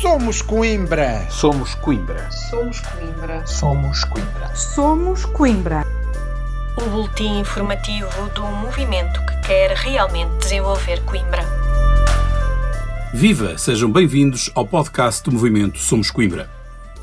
Somos Coimbra. Somos Coimbra. Somos Coimbra. Somos Coimbra. Somos Coimbra. O boletim informativo do movimento que quer realmente desenvolver Coimbra. Viva! Sejam bem-vindos ao podcast do movimento Somos Coimbra.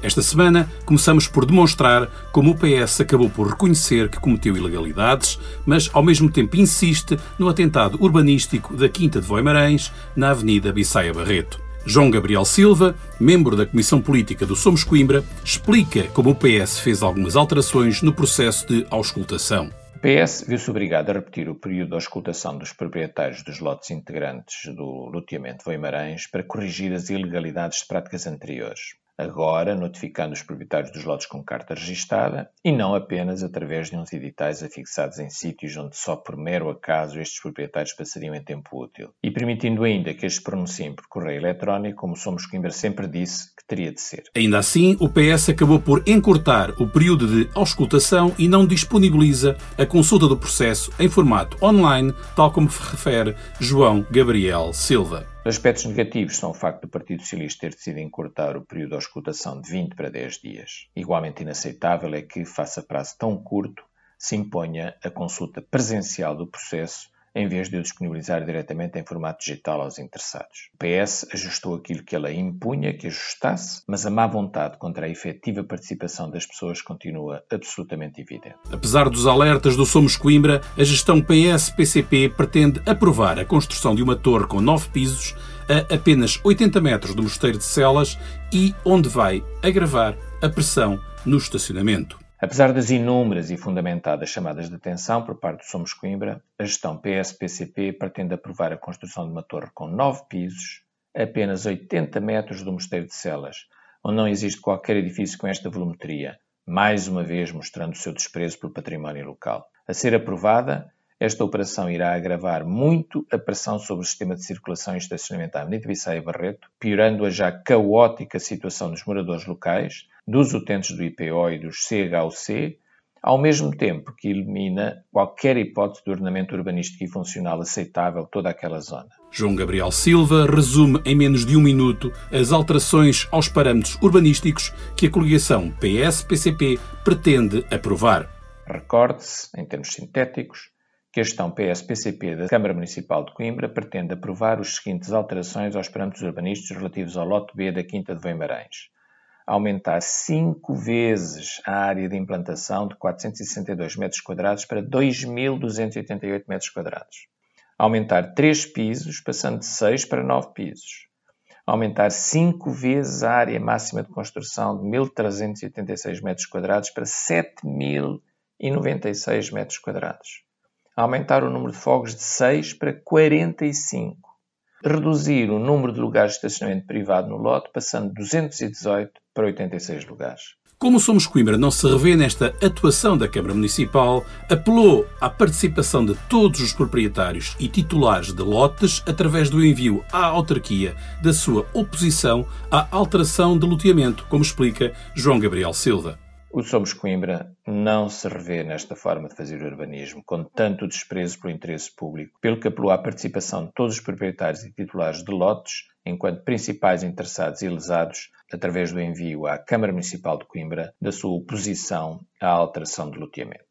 Esta semana começamos por demonstrar como o PS acabou por reconhecer que cometeu ilegalidades, mas ao mesmo tempo insiste no atentado urbanístico da Quinta de Voimarães, na Avenida Bissaia Barreto. João Gabriel Silva, membro da Comissão Política do Somos Coimbra, explica como o PS fez algumas alterações no processo de auscultação. O PS viu-se obrigado a repetir o período de auscultação dos proprietários dos lotes integrantes do loteamento Voimarães para corrigir as ilegalidades de práticas anteriores agora notificando os proprietários dos lotes com carta registada e não apenas através de uns editais afixados em sítios onde só por mero acaso estes proprietários passariam em tempo útil, e permitindo ainda que estes pronunciem por correio eletrónico, como Somos Coimbra sempre disse que teria de ser. Ainda assim, o PS acabou por encurtar o período de auscultação e não disponibiliza a consulta do processo em formato online, tal como refere João Gabriel Silva. Os aspectos negativos são o facto do Partido Socialista ter decidido encurtar o período de auscultação de 20 para 10 dias. Igualmente inaceitável é que, face a prazo tão curto, se imponha a consulta presencial do processo em vez de o disponibilizar diretamente em formato digital aos interessados. O PS ajustou aquilo que a lei impunha que ajustasse, mas a má vontade contra a efetiva participação das pessoas continua absolutamente evidente. Apesar dos alertas do Somos Coimbra, a gestão PS-PCP pretende aprovar a construção de uma torre com nove pisos a apenas 80 metros do Mosteiro de Celas e onde vai agravar a pressão no estacionamento. Apesar das inúmeras e fundamentadas chamadas de atenção por parte do Somos Coimbra, a gestão PS-PCP pretende aprovar a construção de uma torre com nove pisos, a apenas 80 metros do Mosteiro de Celas, onde não existe qualquer edifício com esta volumetria, mais uma vez mostrando o seu desprezo pelo património local. A ser aprovada, esta operação irá agravar muito a pressão sobre o sistema de circulação e estacionamento da Avenida Bissaia Barreto, piorando a já caótica situação dos moradores locais, dos utentes do IPO e dos CHUC, ao mesmo tempo que elimina qualquer hipótese de ordenamento urbanístico e funcional aceitável toda aquela zona. João Gabriel Silva resume em menos de um minuto as alterações aos parâmetros urbanísticos que a coligação PS-PCP pretende aprovar. Recorde-se, em termos sintéticos, que a gestão PS-PCP da Câmara Municipal de Coimbra pretende aprovar os seguintes alterações aos parâmetros urbanísticos relativos ao lote B da Quinta de Voimarães. Aumentar cinco vezes a área de implantação de 462 metros quadrados para 2.288 metros quadrados. Aumentar três pisos, passando de seis para nove pisos. Aumentar cinco vezes a área máxima de construção de 1.386 metros quadrados para 7.096 metros quadrados aumentar o número de fogos de 6 para 45, reduzir o número de lugares de estacionamento privado no lote, passando de 218 para 86 lugares. Como Somos Coimbra não se revê nesta atuação da Câmara Municipal, apelou à participação de todos os proprietários e titulares de lotes através do envio à autarquia da sua oposição à alteração de loteamento, como explica João Gabriel Silva. O Somos Coimbra não se revê nesta forma de fazer urbanismo, com tanto desprezo pelo interesse público, pelo que apelou à participação de todos os proprietários e titulares de lotes, enquanto principais interessados e lesados, através do envio à Câmara Municipal de Coimbra da sua oposição à alteração de loteamento.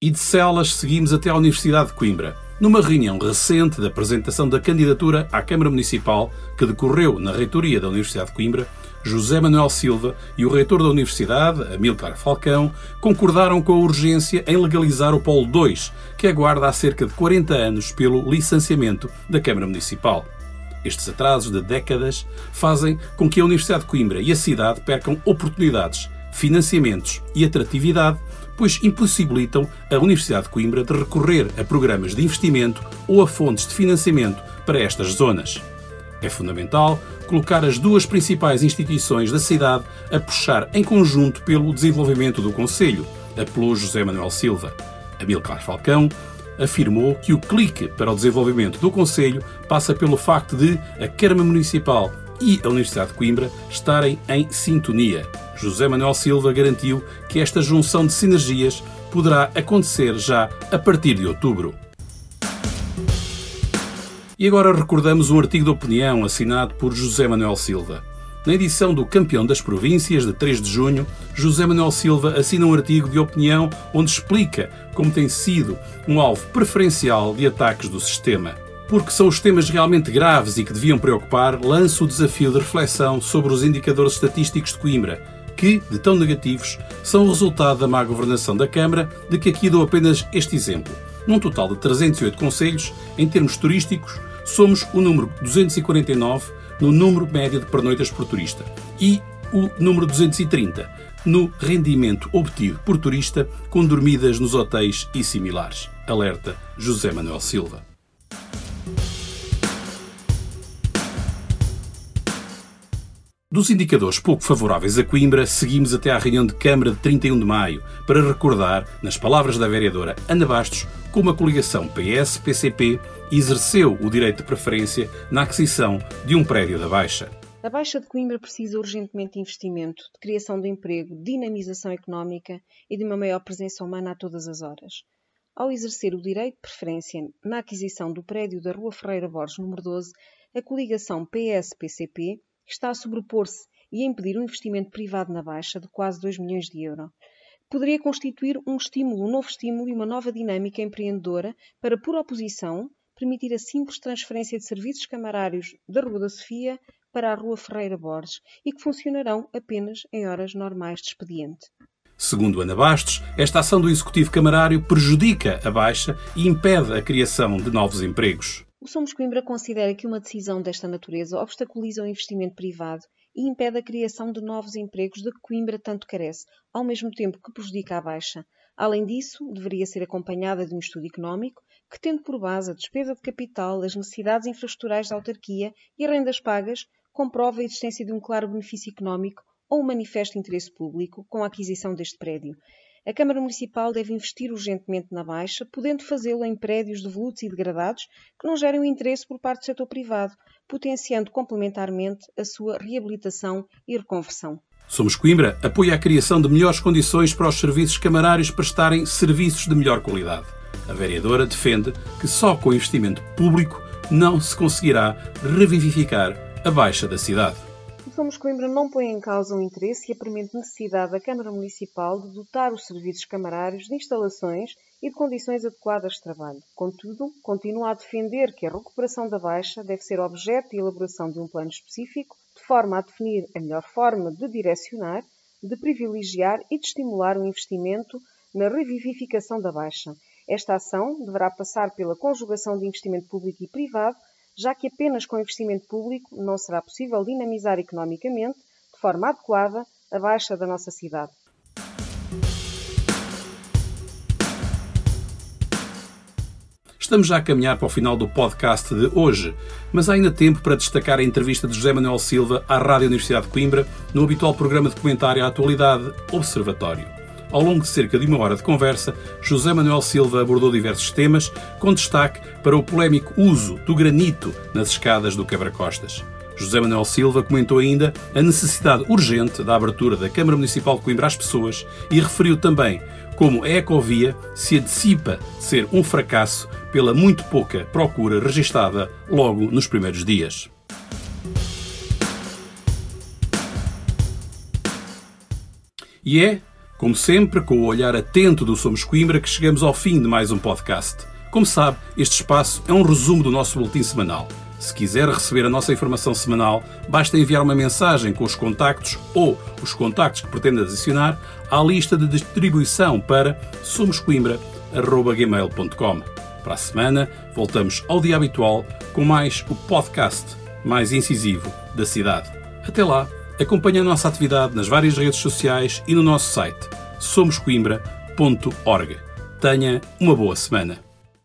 E de Celas seguimos até à Universidade de Coimbra. Numa reunião recente da apresentação da candidatura à Câmara Municipal, que decorreu na reitoria da Universidade de Coimbra, José Manuel Silva e o reitor da Universidade, Amílcar Falcão, concordaram com a urgência em legalizar o Polo 2, que aguarda há cerca de 40 anos pelo licenciamento da Câmara Municipal. Estes atrasos de décadas fazem com que a Universidade de Coimbra e a cidade percam oportunidades, financiamentos e atratividade, pois impossibilitam a Universidade de Coimbra de recorrer a programas de investimento ou a fontes de financiamento para estas zonas. É fundamental colocar as duas principais instituições da cidade a puxar em conjunto pelo desenvolvimento do Conselho, apelou José Manuel Silva. Amilcar Falcão afirmou que o clique para o desenvolvimento do Conselho passa pelo facto de a Câmara Municipal e a Universidade de Coimbra estarem em sintonia. José Manuel Silva garantiu que esta junção de sinergias poderá acontecer já a partir de outubro. E agora recordamos um artigo de opinião assinado por José Manuel Silva. Na edição do Campeão das Províncias, de 3 de junho, José Manuel Silva assina um artigo de opinião onde explica como tem sido um alvo preferencial de ataques do sistema. Porque são os temas realmente graves e que deviam preocupar, lanço o desafio de reflexão sobre os indicadores estatísticos de Coimbra, que, de tão negativos, são o resultado da má governação da Câmara, de que aqui dou apenas este exemplo. Num total de 308 conselhos, em termos turísticos, somos o número 249 no número médio de pernoitas por turista e o número 230 no rendimento obtido por turista com dormidas nos hotéis e similares. Alerta José Manuel Silva. Dos indicadores pouco favoráveis a Coimbra, seguimos até à reunião de Câmara de 31 de maio para recordar, nas palavras da vereadora Ana Bastos, como a coligação PS-PCP exerceu o direito de preferência na aquisição de um prédio da Baixa. A Baixa de Coimbra precisa urgentemente de investimento, de criação de emprego, dinamização económica e de uma maior presença humana a todas as horas. Ao exercer o direito de preferência na aquisição do prédio da Rua Ferreira Borges, número 12, a coligação PS-PCP está a sobrepor-se e a impedir um investimento privado na Baixa de quase 2 milhões de euros. Poderia constituir um estímulo, um novo estímulo e uma nova dinâmica empreendedora para, por oposição, permitir a simples transferência de serviços camarários da Rua da Sofia para a Rua Ferreira Borges e que funcionarão apenas em horas normais de expediente. Segundo Ana Bastos, esta ação do Executivo Camarário prejudica a Baixa e impede a criação de novos empregos. O Somos Coimbra considera que uma decisão desta natureza obstaculiza o investimento privado e impede a criação de novos empregos de que Coimbra tanto carece, ao mesmo tempo que prejudica a Baixa. Além disso, deveria ser acompanhada de um estudo económico que, tendo por base a despesa de capital, as necessidades infraestruturais da autarquia e rendas pagas, comprova a existência de um claro benefício económico ou um manifesto interesse público com a aquisição deste prédio. A Câmara Municipal deve investir urgentemente na Baixa, podendo fazê-lo em prédios devolutos e degradados que não gerem interesse por parte do setor privado, potenciando complementarmente a sua reabilitação e reconversão. Somos Coimbra apoia a criação de melhores condições para os serviços camarários prestarem serviços de melhor qualidade. A vereadora defende que só com investimento público não se conseguirá revivificar a Baixa da cidade. Somos Coimbra não põe em causa o interesse e a premente necessidade da Câmara Municipal de dotar os serviços camarários de instalações e de condições adequadas de trabalho. Contudo, continua a defender que a recuperação da Baixa deve ser objeto de elaboração de um plano específico, de forma a definir a melhor forma de direcionar, de privilegiar e de estimular o investimento na revivificação da Baixa. Esta ação deverá passar pela conjugação de investimento público e privado já que apenas com investimento público não será possível dinamizar economicamente, de forma adequada, a baixa da nossa cidade. Estamos já a caminhar para o final do podcast de hoje, mas há ainda tempo para destacar a entrevista de José Manuel Silva à Rádio Universidade de Coimbra no habitual programa de comentário à atualidade Observatório. Ao longo de cerca de uma hora de conversa, José Manuel Silva abordou diversos temas, com destaque para o polémico uso do granito nas escadas do Quebra-Costas. José Manuel Silva comentou ainda a necessidade urgente da abertura da Câmara Municipal de Coimbra às pessoas e referiu também como a Ecovia se antecipa ser um fracasso pela muito pouca procura registada logo nos primeiros dias. E é como sempre, com o olhar atento do Somos Coimbra, que chegamos ao fim de mais um podcast. Como sabe, este espaço é um resumo do nosso boletim semanal. Se quiser receber a nossa informação semanal, basta enviar uma mensagem com os contactos ou os contactos que pretende adicionar à lista de distribuição para somoscoimbra.gmail.com. Para a semana, voltamos ao dia habitual com mais o podcast mais incisivo da cidade. Até lá! Acompanhe a nossa atividade nas várias redes sociais e no nosso site somoscoimbra.org. Tenha uma boa semana.